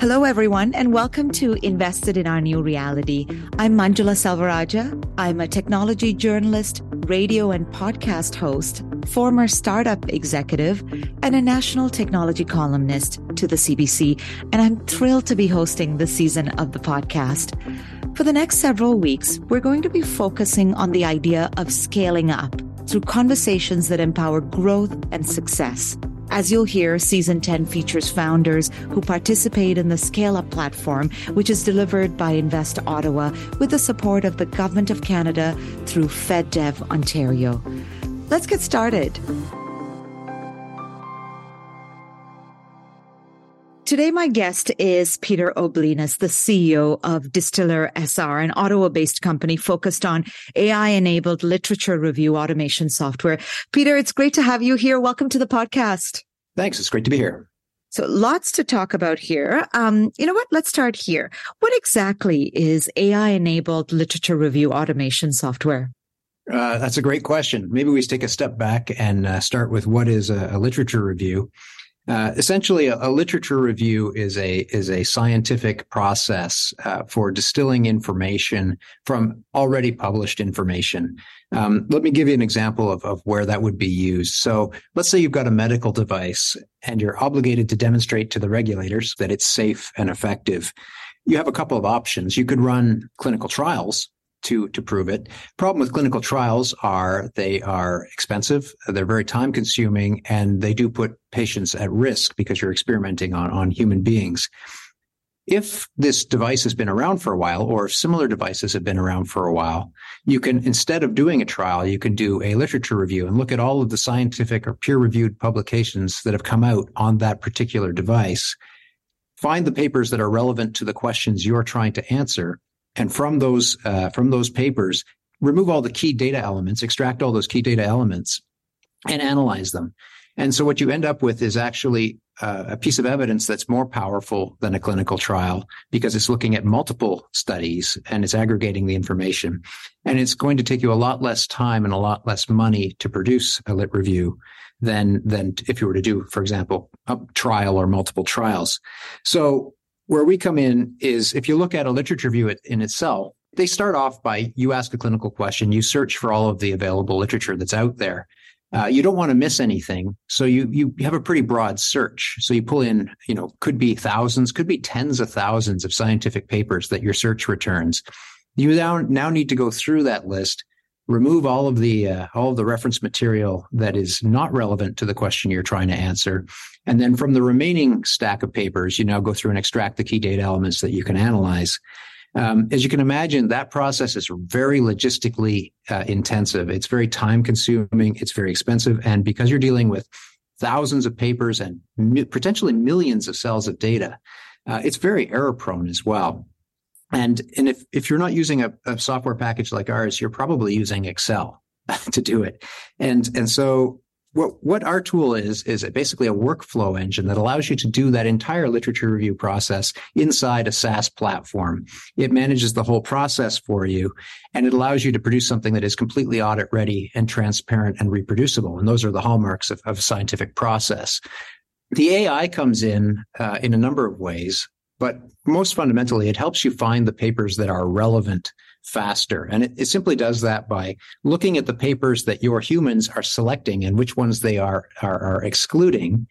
Hello, everyone, and welcome to Invested in Our New Reality. I'm Manjula Selvarajah. I'm a technology journalist, radio and podcast host, former startup executive, and a national technology columnist to the CBC. And I'm thrilled to be hosting this season of the podcast. For the next several weeks, we're going to be focusing on the idea of scaling up through conversations that empower growth and success. As you'll hear, season 10 features founders who participate in the Scale Up platform, which is delivered by Invest Ottawa with the support of the Government of Canada through FedDev Ontario. Let's get started. Today, my guest is Peter O'Blenis, the CEO of Distiller SR, an Ottawa based company focused on AI enabled literature review automation software. Peter, it's great to have you here. Welcome to the podcast. Thanks. It's great to be here. So lots to talk about here. Um, you know what? Let's start here. What exactly is AI enabled literature review automation software? Uh, that's a great question. Maybe we take a step back and uh, start with what is a, a literature review. Uh, essentially, a, a, literature review is a is a scientific process uh, for distilling information from already published information. Um, let me give you an example of, of where that would be used. So, let's say you've got a medical device and you're obligated to demonstrate to the regulators that it's safe and effective. You have a couple of options. You could run clinical trials to to prove it. Problem with clinical trials are they are expensive, they're very time consuming, and they do put patients at risk because you're experimenting on on human beings. If this device has been around for a while, or if similar devices have been around for a while, you can, instead of doing a trial, you can do a literature review and look at all of the scientific or peer reviewed publications that have come out on that particular device. Find the papers that are relevant to the questions you're trying to answer and from those uh, from those papers remove all the key data elements extract all those key data elements and analyze them and so what you end up with is actually uh, a piece of evidence that's more powerful than a clinical trial because it's looking at multiple studies and it's aggregating the information. And it's going to take you a lot less time and a lot less money to produce a lit review than, than if you were to do, for example, a trial or multiple trials. So where we come in is if you look at a literature review in itself, they start off by you ask a clinical question, you search for all of the available literature that's out there. Uh, you don't want to miss anything, so you you have a pretty broad search. So you pull in, you know, could be thousands, could be tens of thousands of scientific papers that your search returns. You now now need to go through that list remove all of the uh, all of the reference material that is not relevant to the question you're trying to answer. And then from the remaining stack of papers you now go through and extract the key data elements that you can analyze. Um, as you can imagine that process is very logistically uh, intensive. It's very time consuming it's very expensive and because you're dealing with thousands of papers and mi- potentially millions of cells of data uh, it's very error prone as well and and if if you're not using a, a software package like ours, you're probably using Excel to do it. And and so what what our tool is is basically a workflow engine that allows you to do that entire literature review process inside a SaaS platform. It manages the whole process for you, and it allows you to produce something that is completely audit ready and transparent and reproducible. And those are the hallmarks of, of a scientific process. The AI comes in uh, in a number of ways. But most fundamentally, it helps you find the papers that are relevant faster. And it, it, simply does that by looking at the papers that your humans are selecting and which ones they are, are, are excluding.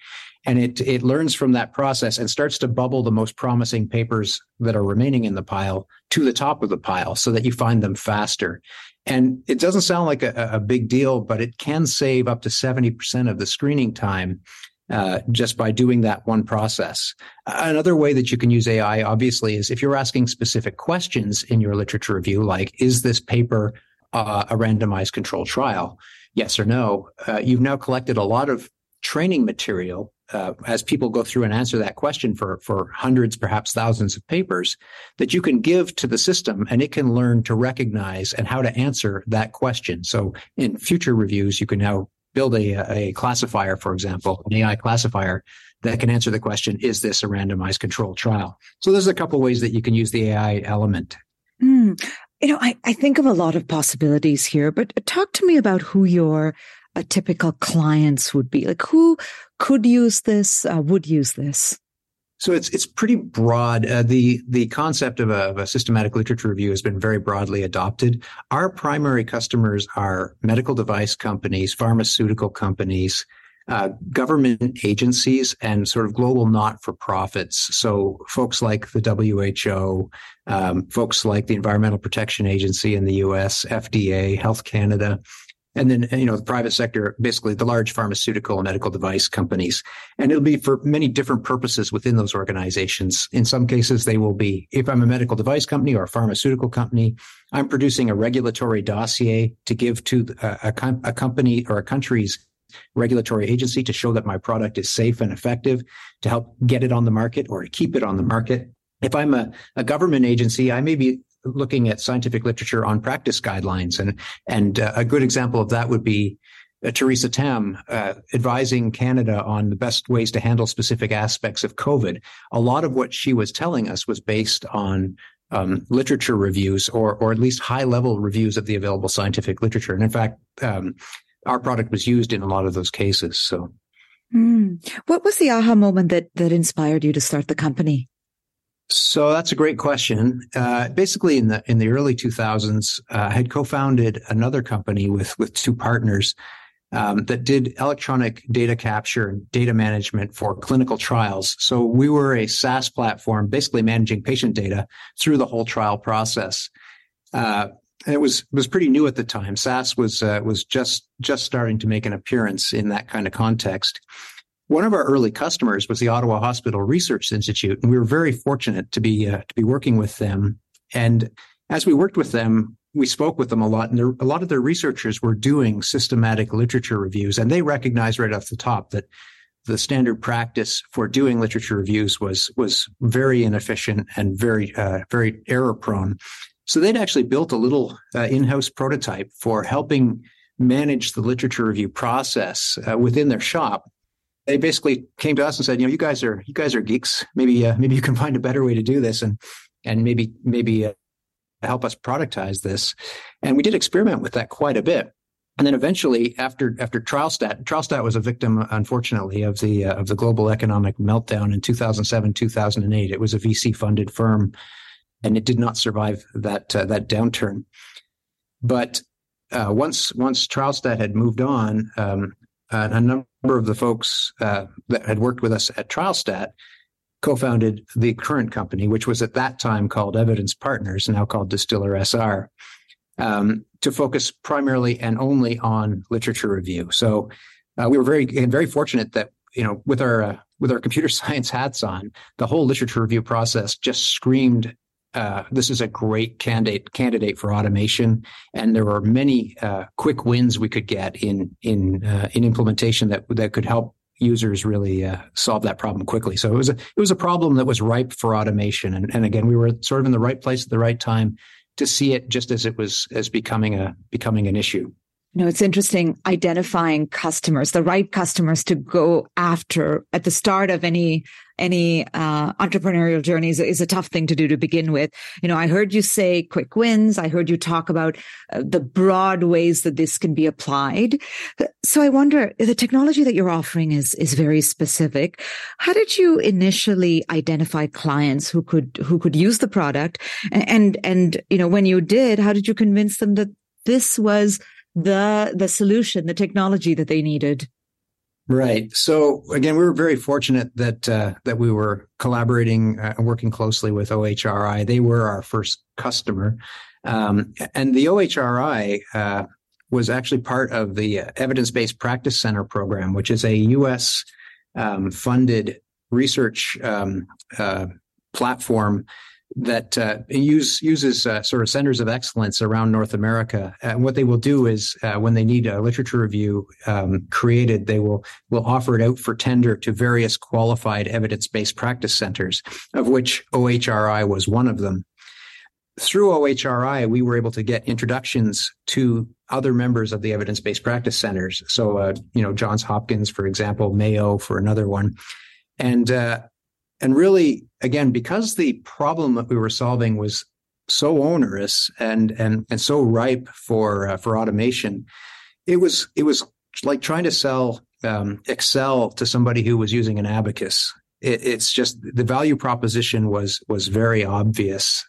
And it, it learns from that process and starts to bubble the most promising papers that are remaining in the pile to the top of the pile so that you find them faster. And it doesn't sound like a, a big deal, but it can save up to 70% of the screening time uh, just by doing that one process. Another way that you can use AI, obviously, is if you're asking specific questions in your literature review, like, is this paper uh, a randomized controlled trial? Yes or no. Uh, you've now collected a lot of training material uh, as people go through and answer that question for, for hundreds, perhaps thousands of papers that you can give to the system and it can learn to recognize and how to answer that question. So in future reviews, you can now build a, a classifier, for example, an AI classifier that can answer the question, is this a randomized controlled trial? So there's a couple ways that you can use the AI element. Mm. You know, I, I think of a lot of possibilities here, but talk to me about who your uh, typical clients would be. Like who could use this, uh, would use this? So it's it's pretty broad. Uh, the the concept of a, of a, systematic literature review has been very broadly adopted. Our primary customers are medical device companies, pharmaceutical companies, uh, government agencies, and sort of global not for profits. So folks like the WHO, um, folks like the Environmental Protection Agency in the U.S., FDA, Health Canada and then you know the private sector basically the large pharmaceutical and medical device companies. And it'll be for many different purposes within those organizations. In some cases they will be if i'm a medical device company or a pharmaceutical company i'm producing a regulatory dossier to give to a, a, a company or a country's regulatory agency to show that my product is safe and effective to help get it on the market or to keep it on the market. If I'm a, a government agency, I may be looking at scientific literature on practice guidelines. And, and uh, a good example of that would be uh, Theresa Tam uh, advising Canada on the best ways to handle specific aspects of COVID. A lot of what she was telling us was based on um, literature reviews or, or at least high level reviews of the available scientific literature. And in fact, um, our product was used in a lot of those cases. So, mm. what was the aha moment that that inspired you to start the company? So that's a great question. Uh, basically, in the in the early 2000s, uh, I had co-founded another company with with two partners um, that did electronic data capture and data management for clinical trials. So we were a SaaS platform, basically managing patient data through the whole trial process. Uh, it was was pretty new at the time. SaaS was uh, was just just starting to make an appearance in that kind of context. One of our early customers was the Ottawa Hospital Research Institute, and we were very fortunate to be uh, to be working with them. And as we worked with them, we spoke with them a lot, and a lot of their researchers were doing systematic literature reviews, and they recognized right off the top that the standard practice for doing literature reviews was was very inefficient and very uh, very error prone. So they'd actually built a little uh, in-house prototype for helping manage the literature review process uh, within their shop they basically came to us and said, you know, you guys are you guys are geeks. Maybe uh, maybe you can find a better way to do this, and and maybe maybe uh, help us productize this. And we did experiment with that quite a bit. And then eventually, after after Trialstat, Trialstat was a victim, unfortunately, of the uh, of the global economic meltdown in 2007, 2008. It was a VC funded firm, and it did not survive that uh, that downturn. But uh, once once Trialstat had moved on, um, a number of the folks uh, that had worked with us at Trialstat co-founded the current company, which was at that time called Evidence Partners, now called Distiller SR, um, to focus primarily and only on literature review. So uh, we were very and very fortunate that you know with our uh, with our computer science hats on, the whole literature review process just screamed uh, this is a great candidate candidate for automation, and there were many uh, quick wins we could get in in uh, in implementation that that could help users really uh, solve that problem quickly. So it was a it was a problem that was ripe for automation, and and again we were sort of in the right place at the right time to see it just as it was as becoming a becoming an issue. You know, it's interesting identifying customers, the right customers to go after at the start of any any uh, entrepreneurial journey is, is, a tough thing to do to begin with. You know, I heard you say quick wins. I heard you talk about uh, the broad ways that this can be applied. So I wonder, the technology that you're offering is is very specific. How did you initially identify clients who could who could use the product? And and, and you know, when you did, how did you convince them that this was the the solution, the technology that they needed. Right. So again, we were very fortunate that uh, that we were collaborating uh, and working closely with OHRI. They were our first customer, um, and the OHRI uh, was actually part of the Evidence Based Practice Center program, which is a U.S. Um, funded research um, uh, platform that uh, use, uses uh, sort of centers of excellence around North America. And what they will do is, uh, when they need a literature review um, created, they will will offer it out for tender to various qualified evidence-based practice centers, of which OHRI was one of them. Through OHRI, we were able to get introductions to other members of the evidence-based practice centers. So, uh, you know, Johns Hopkins, for example, Mayo for another one, and uh, and really, again, because the problem that we were solving was so onerous and and and so ripe for uh, for automation, it was it was like trying to sell um, Excel to somebody who was using an abacus. it, it's just the value proposition was was very obvious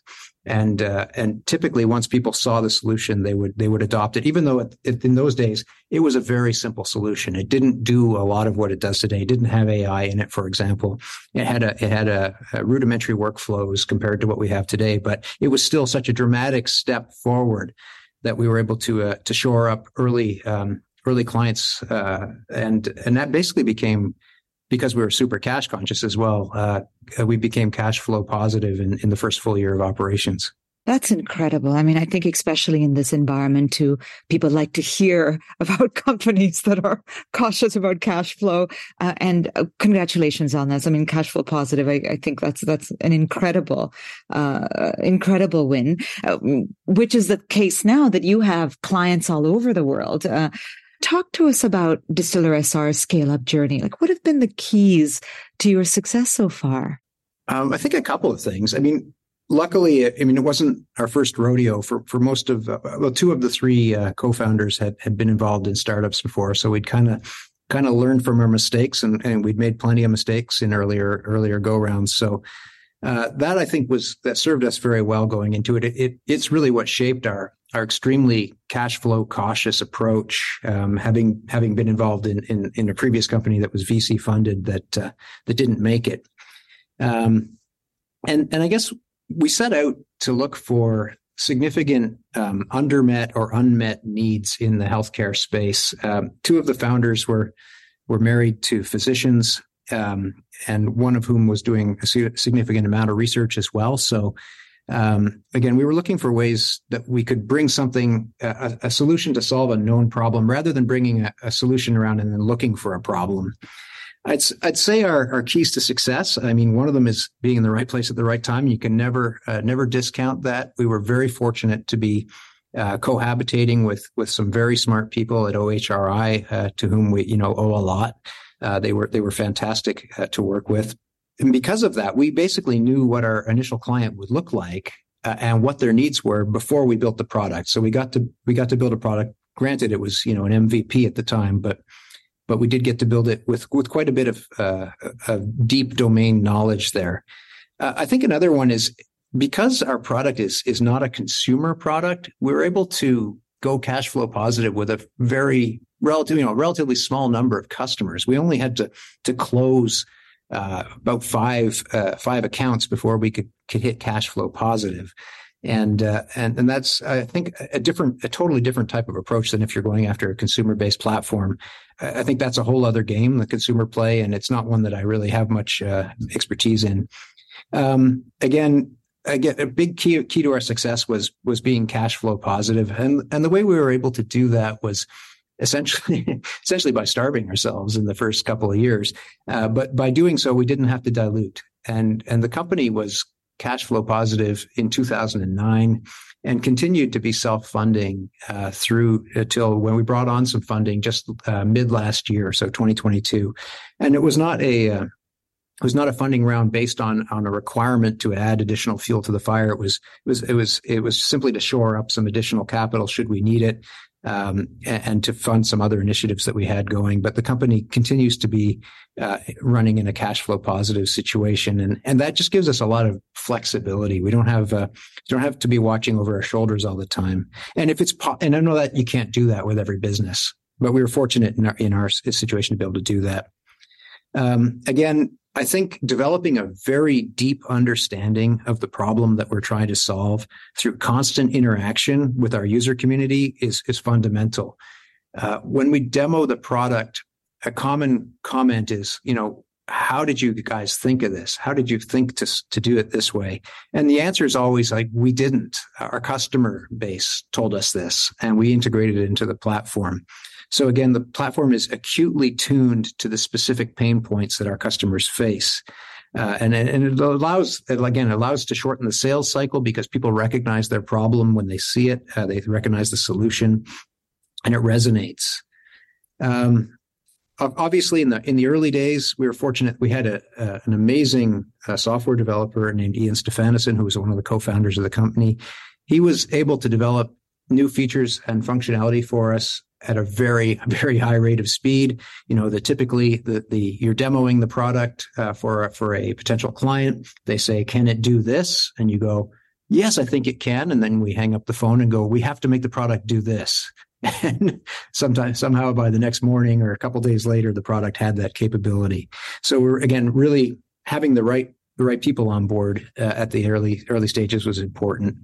and uh, and typically once people saw the solution they would they would adopt it even though it, it, in those days it was a very simple solution. It didn't do a lot of what it does today. It didn't have ai in it for example. It had a it had a, a rudimentary workflows compared to what we have today but it was still such a dramatic step forward that we were able to uh, to shore up early um, early clients uh, and and that basically became because we were super cash conscious as well, uh, we became cash flow positive in, in the first full year of operations. That's incredible. I mean, I think especially in this environment too, people like to hear about companies that are cautious about cash flow. Uh, and uh, congratulations on this. I mean, cash flow positive. I, I think that's that's an incredible, uh, incredible win. Uh, which is the case now that you have clients all over the world. Talk to us about Distiller SR's scale up journey. Like, what have been the keys to your success so far? Um, I think a couple of things. I mean, luckily, I mean, it wasn't our first rodeo for, for most of, uh, well, two of the three uh, co-founders had, had been involved in startups before. So we'd kind of, kind of learned from our mistakes and, and we'd made plenty of mistakes in earlier, earlier go rounds. So, uh, that I think was, that served us very well going into it. it. It, It's really what shaped our, our extremely cash flow cautious approach, um, having having been involved in, in, in a previous company that was VC funded that uh, that didn't make it, um, and and I guess we set out to look for significant um, undermet or unmet needs in the healthcare space. Um, two of the founders were were married to physicians, um, and one of whom was doing a significant amount of research as well. So um, again, we were looking for ways that we could bring something, a, a solution to solve a known problem, rather than bringing a, a, solution around and then looking for a problem. I'd, I'd say our, our keys to success. I mean, one of them is being in the right place at the right time. You can never, uh, never discount that. We were very fortunate to be uh, cohabitating with with some very smart people at OHRI, uh, to whom we, you know, owe a lot. Uh, they were they were fantastic uh, to work with and because of that, we basically knew what our initial client would look like uh, and what their needs were before we built the product. So we got to we got to build a product. Granted, it was you know an MVP at the time, but but we did get to build it with with quite a bit of, uh, of deep domain knowledge there. Uh, I think another one is because our product is is not a consumer product, we're able to go cash flow positive with a very relatively you know relatively small number of customers. We only had to to close uh, about five uh, five accounts before we could could hit cash flow positive. And uh, and and that's I think a different a totally different type of approach than if you're going after a consumer based platform. I think that's a whole other game, the consumer play, and it's not one that I really have much uh, expertise in. Um, again, again, a big key key to our success was was being cash flow positive, and and the way we were able to do that was essentially essentially by starving ourselves in the first couple of years. Uh, but by doing so, we didn't have to dilute, and and the company was cash flow positive in 2009 and continued to be self-funding uh, through until when we brought on some funding just uh, mid last year, so 2022, and it was not a uh, it was not a funding round based on on a requirement to add additional fuel to the fire. It was it was it was it was simply to shore up some additional capital should we need it, um, and, to fund some other initiatives that we had going. But the company continues to be uh, running in a cash flow positive situation, and and that just gives us a lot of flexibility. We don't have uh, don't have to be watching over our shoulders all the time. And if it's po- and I know that you can't do that with every business, but we were fortunate in our in our situation to be able to do that. Um, again, I think developing a very deep understanding of the problem that we're trying to solve through constant interaction with our user community is, is fundamental. Uh, when we demo the product, a common comment is, you know, how did you guys think of this? How did you think to, to do it this way? And the answer is always like, we didn't. Our customer base told us this and we integrated it into the platform. So again, the platform is acutely tuned to the specific pain points that our customers face. Uh, and, and it allows, again, it allows to shorten the sales cycle because people recognize their problem when they see it. Uh, they recognize the solution and it resonates. Um, obviously in the in the early days we were fortunate we had a, an amazing uh, software developer named ian stefanisson who was one of the co-founders of the company he was able to develop new features and functionality for us at a very very high rate of speed. You know, that typically the the you're demoing the product uh, for for a potential client. They say, "Can it do this?" And you go, "Yes, I think it can." And then we hang up the phone and go, "We have to make the product do this." And sometimes somehow by the next morning or a couple days later, the product had that capability. So we're again really having the right the right people on board uh, at the early early stages was important.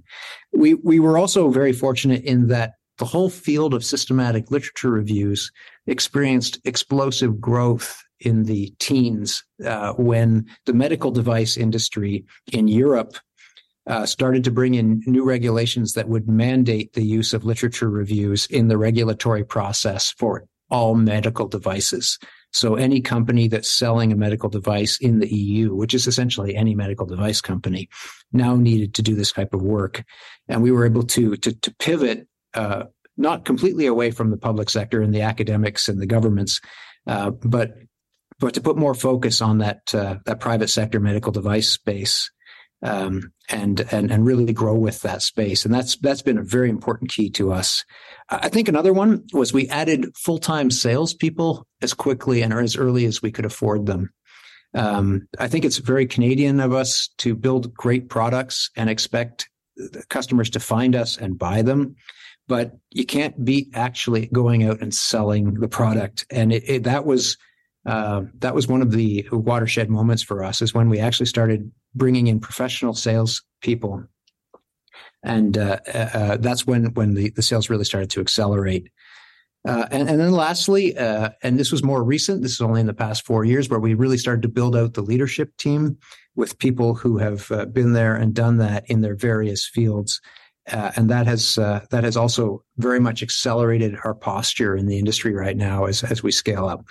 We we were also very fortunate in that the whole field of systematic literature reviews experienced explosive growth in the teens uh, when the medical device industry in Europe uh, started to bring in new regulations that would mandate the use of literature reviews in the regulatory process for all medical devices. So any company that's selling a medical device in the EU, which is essentially any medical device company, now needed to do this type of work. And we were able to, to, to pivot uh, not completely away from the public sector and the academics and the governments, uh, but but to put more focus on that uh, that private sector medical device space um, and and and really grow with that space. And that's that's been a very important key to us. I think another one was we added full time salespeople as quickly and as early as we could afford them. Um, I think it's very Canadian of us to build great products and expect customers to find us and buy them but you can't beat actually going out and selling the product. And it, it, that was uh, that was one of the watershed moments for us is when we actually started bringing in professional sales people, and uh, uh, uh, that's when when the, the sales really started to accelerate. Uh, and, and, then lastly, uh, and this was more recent, this is only in the past four years, where we really started to build out the leadership team with people who have been there and done that in their various fields. Uh, and that has uh, that has also very much accelerated our posture in the industry right now as as we scale up.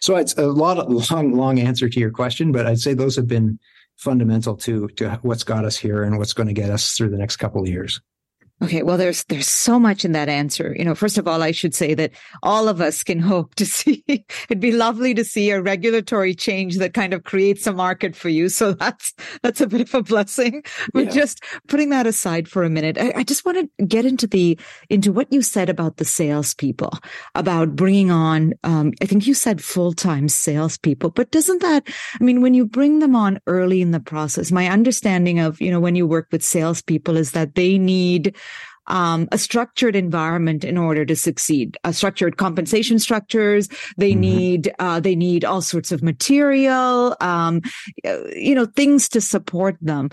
So it's a lot of long long answer to your question, but I'd say those have been fundamental to to what's got us here and what's going to get us through the next couple of years. Okay, well, there's there's so much in that answer. You know, first of all, I should say that all of us can hope to see. it'd be lovely to see a regulatory change that kind of creates a market for you. So that's that's a bit of a blessing. But yeah. just putting that aside for a minute, I, I, just want to get into the into what you said about the salespeople, about bringing on. Um, I think you said full time salespeople, but doesn't that? I mean, when you bring them on early in the process, my understanding of you know when you work with salespeople is that they need um, a structured environment in order to succeed. A structured compensation structures. They mm-hmm. need uh, they need all sorts of material, um, you know, things to support them.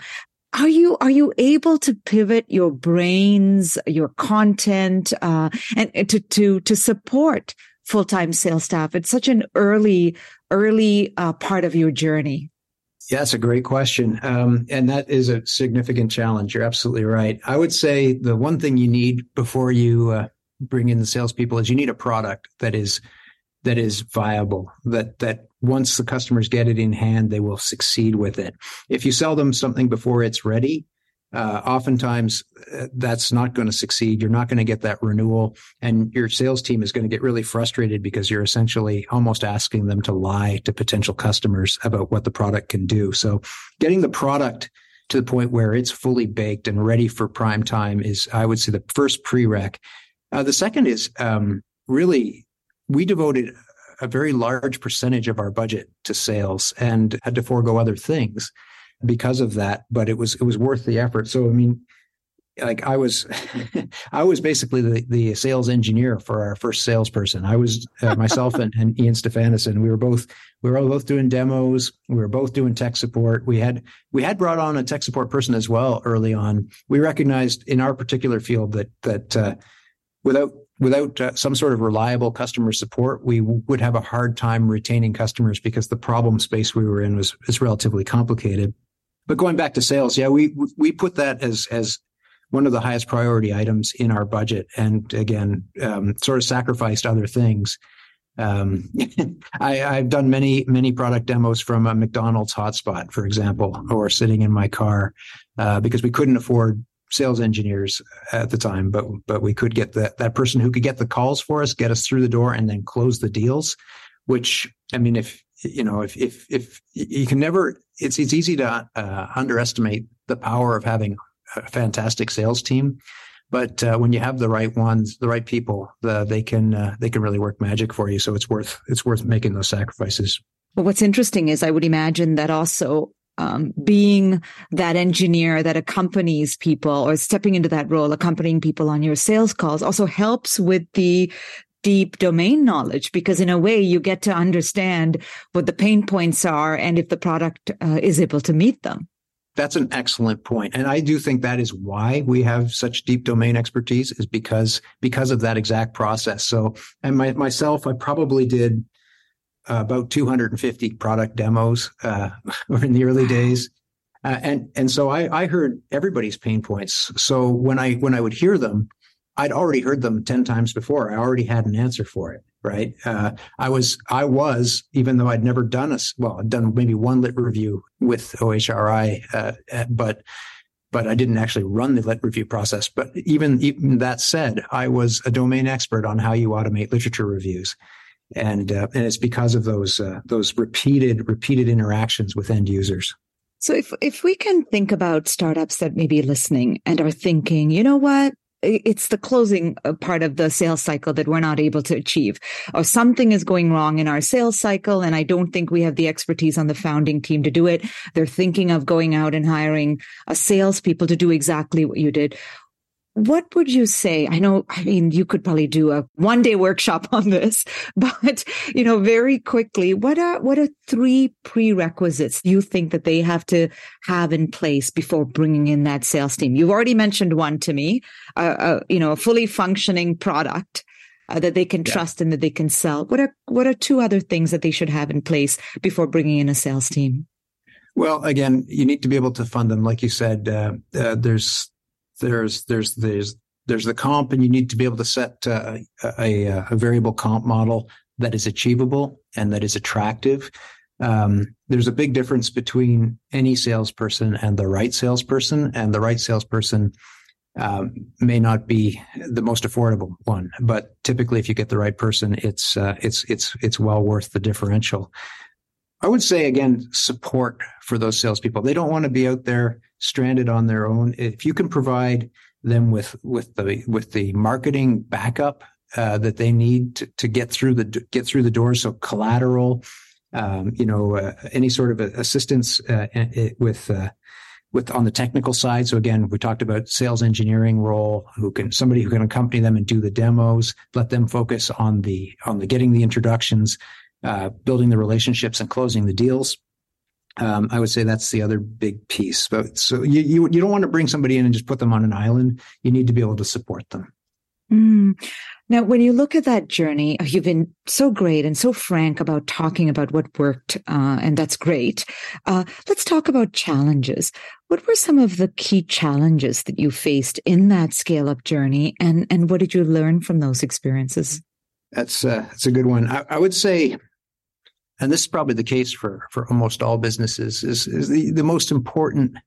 Are you are you able to pivot your brains, your content, uh, and to to to support full time sales staff? It's such an early early uh, part of your journey. Yeah, that's a great question. Um, and that is a significant challenge. You're absolutely right. I would say the one thing you need before you uh, bring in the salespeople is you need a product that is that is viable. That that once the customers get it in hand, they will succeed with it. If you sell them something before it's ready, uh, oftentimes uh, that's not going to succeed. You're not going to get that renewal, and your sales team is going to get really frustrated because you're essentially almost asking them to lie to potential customers about what the product can do. So, getting the product to the point where it's fully baked and ready for prime time is, I would say, the first prereq. Uh, the second is um, really we devoted a very large percentage of our budget to sales and had to forego other things because of that, but it was it was worth the effort. So I mean, like I was, I was basically the, the sales engineer for our first salesperson. I was uh, myself and, and Ian Stefanison. We were both we were both doing demos. We were both doing tech support. We had we had brought on a tech support person as well early on. We recognized in our particular field that that uh, without without uh, some sort of reliable customer support, we would have a hard time retaining customers because the problem space we were in was is relatively complicated. But going back to sales, yeah, we we put that as as one of the highest priority items in our budget, and again, um, sort of sacrificed other things. Um, I, have done many many product demos from a McDonald's hotspot, for example, or sitting in my car uh, because we couldn't afford sales engineers at the time, but but we could get that that person who could get the calls for us, get us through the door, and then close the deals. Which I mean, if you know, if if if you can never, it's it's easy to uh, underestimate the power of having a fantastic sales team. but uh, when you have the right ones, the right people, the, they can uh, they can really work magic for you. So it's worth it's worth making those sacrifices. Well, what's interesting is I would imagine that also um, being that engineer that accompanies people or stepping into that role, accompanying people on your sales calls also helps with the deep domain knowledge because in a way you get to understand what the pain points are and if the product uh, is able to meet them. That's an excellent point. And I do think that is why we have such deep domain expertise is because, because of that exact process. So, and my, myself, I probably did uh, about 250 product demos, uh, in the early days. Uh, and, and so I, I heard everybody's pain points. So when I, when I would hear them, I'd already heard them 10 times before. I already had an answer for it. Right. Uh, I was, I was, even though I'd never done a, well, I'd done maybe one lit review with OHRI, uh, uh, but, but I didn't actually run the lit review process. But even, even that said, I was a domain expert on how you automate literature reviews. And, uh, and it's because of those, uh, those repeated, repeated interactions with end users. So if, if we can think about startups that may be listening and are thinking, you know what? It's the closing uh, part of the sales cycle that we're not able to achieve. Or something is going wrong in our sales cycle and i don't think we have the expertise on the founding team to do it. They're thinking of going out and hiring a salespeople to do exactly what you did what would you say? I know, I mean, you could probably do a one day workshop on this, but, you know, very quickly, what are, what are three prerequisites you think that they have to have in place before bringing in that sales team? You've already mentioned one to me, uh, uh, you know, a fully functioning product. Uh, that they can yeah. trust and that they can sell. What are what are two other things that they should have in place before bringing in a sales team? Well, again, you need to be able to fund them. Like you said, uh, uh, there's there's there's there's there's the comp, and you need to be able to set uh, a, a, variable comp model that is achievable and that is attractive. Um, there's a big difference between any salesperson and the right salesperson, and the right salesperson um, may not be the most affordable one, but typically, if you get the right person, it's uh, it's it's it's well worth the differential. I would say again, support for those salespeople. They don't want to be out there stranded on their own. If you can provide them with with the with the marketing backup uh, that they need to, to get through the get through the door, so collateral, um, you know, uh, any sort of assistance uh, with uh, with on the technical side. So again, we talked about sales engineering role, who can somebody who can accompany them and do the demos, let them focus on the on the getting the introductions, uh, building the relationships and closing the deals. Um, I would say that's the other big piece. But so you, you, you don't want to bring somebody in and just put them on an island. You need to be able to support them. Mm. Now, when you look at that journey, uh, you've been so great and so frank about talking about what worked, uh, and that's great. Uh, let's talk about challenges. What were some of the key challenges that you faced in that scale up journey, and and what did you learn from those experiences? That's uh, that's a good one. I, I would say and this is probably the case for for almost all businesses is is the, the most important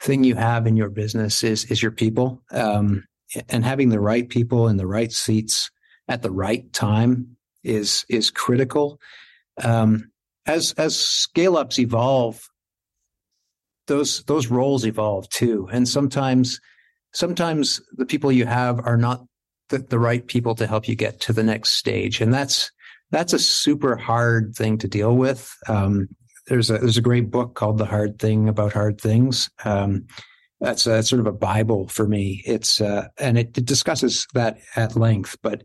thing you have in your business is is your people. Um, and having the right people in the right seats at the right time is is critical. Um, as as scale ups evolve those those roles evolve too. And sometimes sometimes the people you have are not the, the right people to help you get to the next stage. And that's that's a super hard thing to deal with. Um, there's a there's a great book called The Hard Thing About Hard Things. Um, that's, a, that's sort of a bible for me. It's uh, and it, it, discusses that at length. But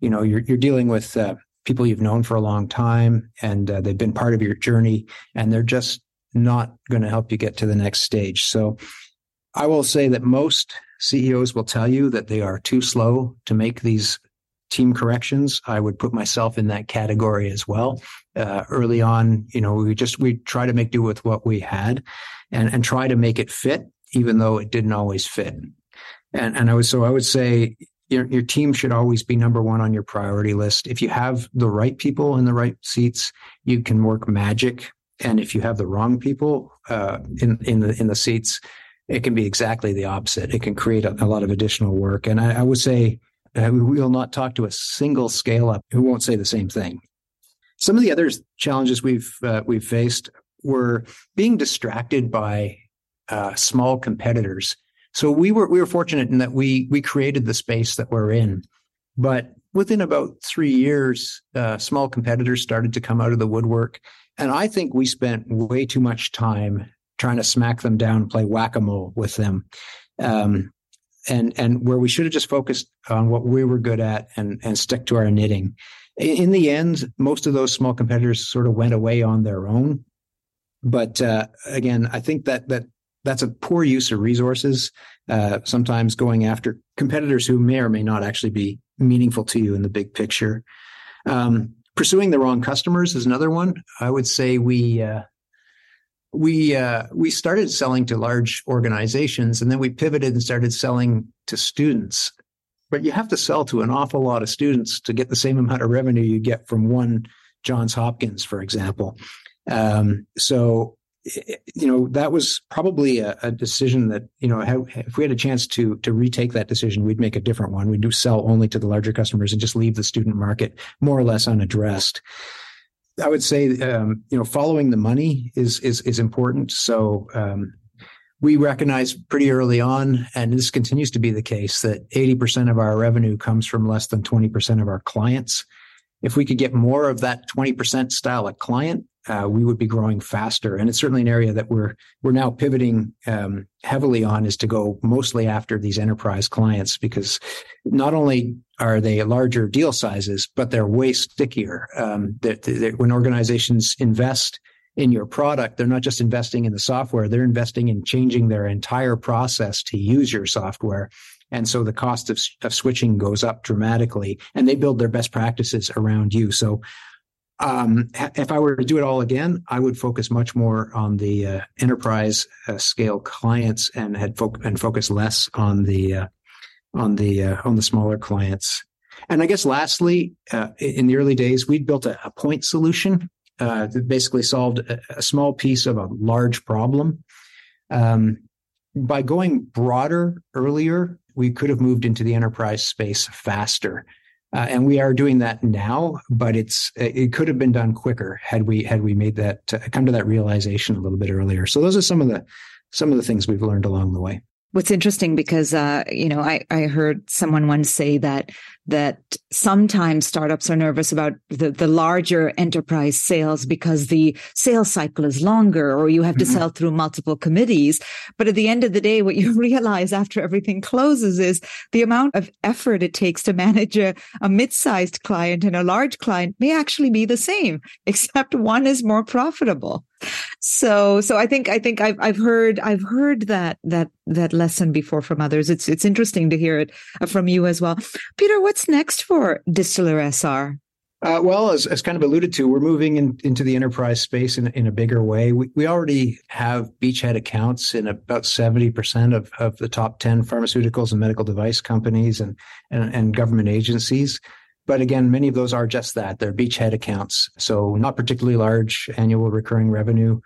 you know, you're you're dealing with uh, people you've known for a long time, and uh, they've been part of your journey, and they're just not going to help you get to the next stage. So, I will say that most CEOs will tell you that they are too slow to make these team corrections. I would put myself in that category as well. Uh, early on, you know, we just, we try to make do with what we had and, and try to make it fit, even though it didn't always fit. And, and I was, so I would say your, your team should always be number one on your priority list. If you have the right people in the right seats, you can work magic. And if you have the wrong people, uh, in, in the, in the seats, it can be exactly the opposite. It can create a, a lot of additional work. And I, I would say, uh, we will not talk to a single scale up who won't say the same thing. Some of the other challenges we've uh, we've faced were being distracted by uh, small competitors So we were we were fortunate in that we we created the space that we're in, but within about three years, uh, small competitors started to come out of the woodwork, and I think we spent way too much time trying to smack them down, play whack a mole with them. Um, and and where we should have just focused on what we were good at and and stick to our knitting. In the end, most of those small competitors sort of went away on their own. But uh, again, I think that that that's a poor use of resources. Uh, sometimes going after competitors who may or may not actually be meaningful to you in the big picture. Um, pursuing the wrong customers is another one. I would say we uh, we uh, we started selling to large organizations, and then we pivoted and started selling to students. But you have to sell to an awful lot of students to get the same amount of revenue you get from one Johns Hopkins, for example. Um, so you know that was probably a, a decision that you know if we had a chance to to retake that decision we'd make a different one we'd do sell only to the larger customers and just leave the student market more or less unaddressed I would say, um, you know, following the money is is is important. So um, we recognize pretty early on, and this continues to be the case, that eighty percent of our revenue comes from less than twenty percent of our clients. If we could get more of that twenty percent style of client, uh, we would be growing faster. And it's certainly an area that we're we're now pivoting um, heavily on is to go mostly after these enterprise clients because not only are they larger deal sizes, but they're way stickier. Um, that, that when organizations invest in your product, they're not just investing in the software; they're investing in changing their entire process to use your software. And so the cost of, of switching goes up dramatically and they build their best practices around you. So um, if I were to do it all again, I would focus much more on the uh, enterprise uh, scale clients and had fo- and focus less on the uh, on the uh, on the smaller clients. And I guess lastly, uh, in the early days, we'd built a, a point solution uh, that basically solved a, a, small piece of a large problem. Um, by going broader earlier, we could have moved into the enterprise space faster. Uh, and we are doing that now, but it's it could have been done quicker had we had we made that uh, come to that realization a little bit earlier. So those are some of the some of the things we've learned along the way. What's interesting because uh, you know I I heard someone once say that that sometimes startups are nervous about the, the larger enterprise sales because the sales cycle is longer or you have to mm-hmm. sell through multiple committees. But at the end of the day, what you realize after everything closes is the amount of effort it takes to manage a, a mid-sized client and a large client may actually be the same, except one is more profitable. So, so I think, I think I've, I've heard, I've heard that, that, that lesson before from others. It's, it's interesting to hear it from you as well. Peter, what's next for Distiller SR? Uh, well, as, as kind of alluded to, we're moving in, into the enterprise space in, in a bigger way. We, we already have beachhead accounts in about 70% of, of the top 10 pharmaceuticals and medical device companies and, and, and government agencies. But again, many of those are just that. They're beachhead accounts. So not particularly large annual recurring revenue.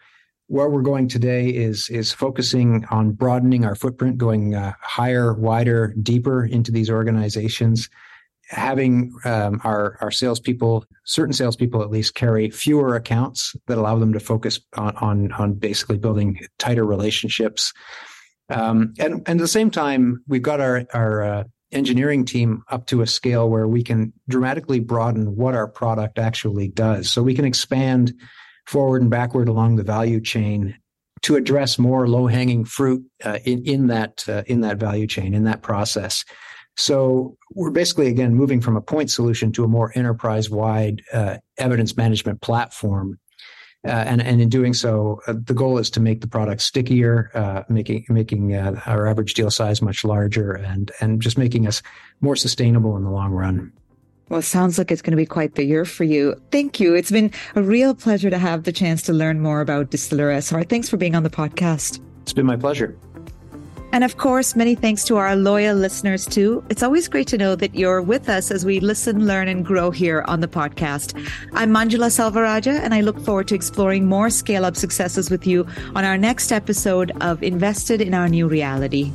Where we're going today is is focusing on broadening our footprint, going uh, higher, wider, deeper into these organizations, having um, our our salespeople, certain salespeople at least, carry fewer accounts that allow them to focus on on, on basically building tighter relationships. Um, and, and at the same time, we've got our our uh, engineering team up to a scale where we can dramatically broaden what our product actually does. So we can expand forward and backward along the value chain to address more low hanging fruit uh, in in that uh, in that value chain in that process. So we're basically again moving from a point solution to a more enterprise wide uh, evidence management platform. Uh, and, and in doing so, uh, the goal is to make the product stickier, uh, making making our average deal size much larger, and and just making us more sustainable in the long run. Well, it sounds like it's going to be quite the year for you. Thank you. It's been a real pleasure to have the chance to learn more about Distiller SR. Thanks for being on the podcast. It's been my pleasure. And of course, many thanks to our loyal listeners too. It's always great to know that you're with us as we listen, learn, and grow here on the podcast. I'm Manjula Selvarajah, and I look forward to exploring more scale up successes with you on our next episode of Invested in Our New Reality.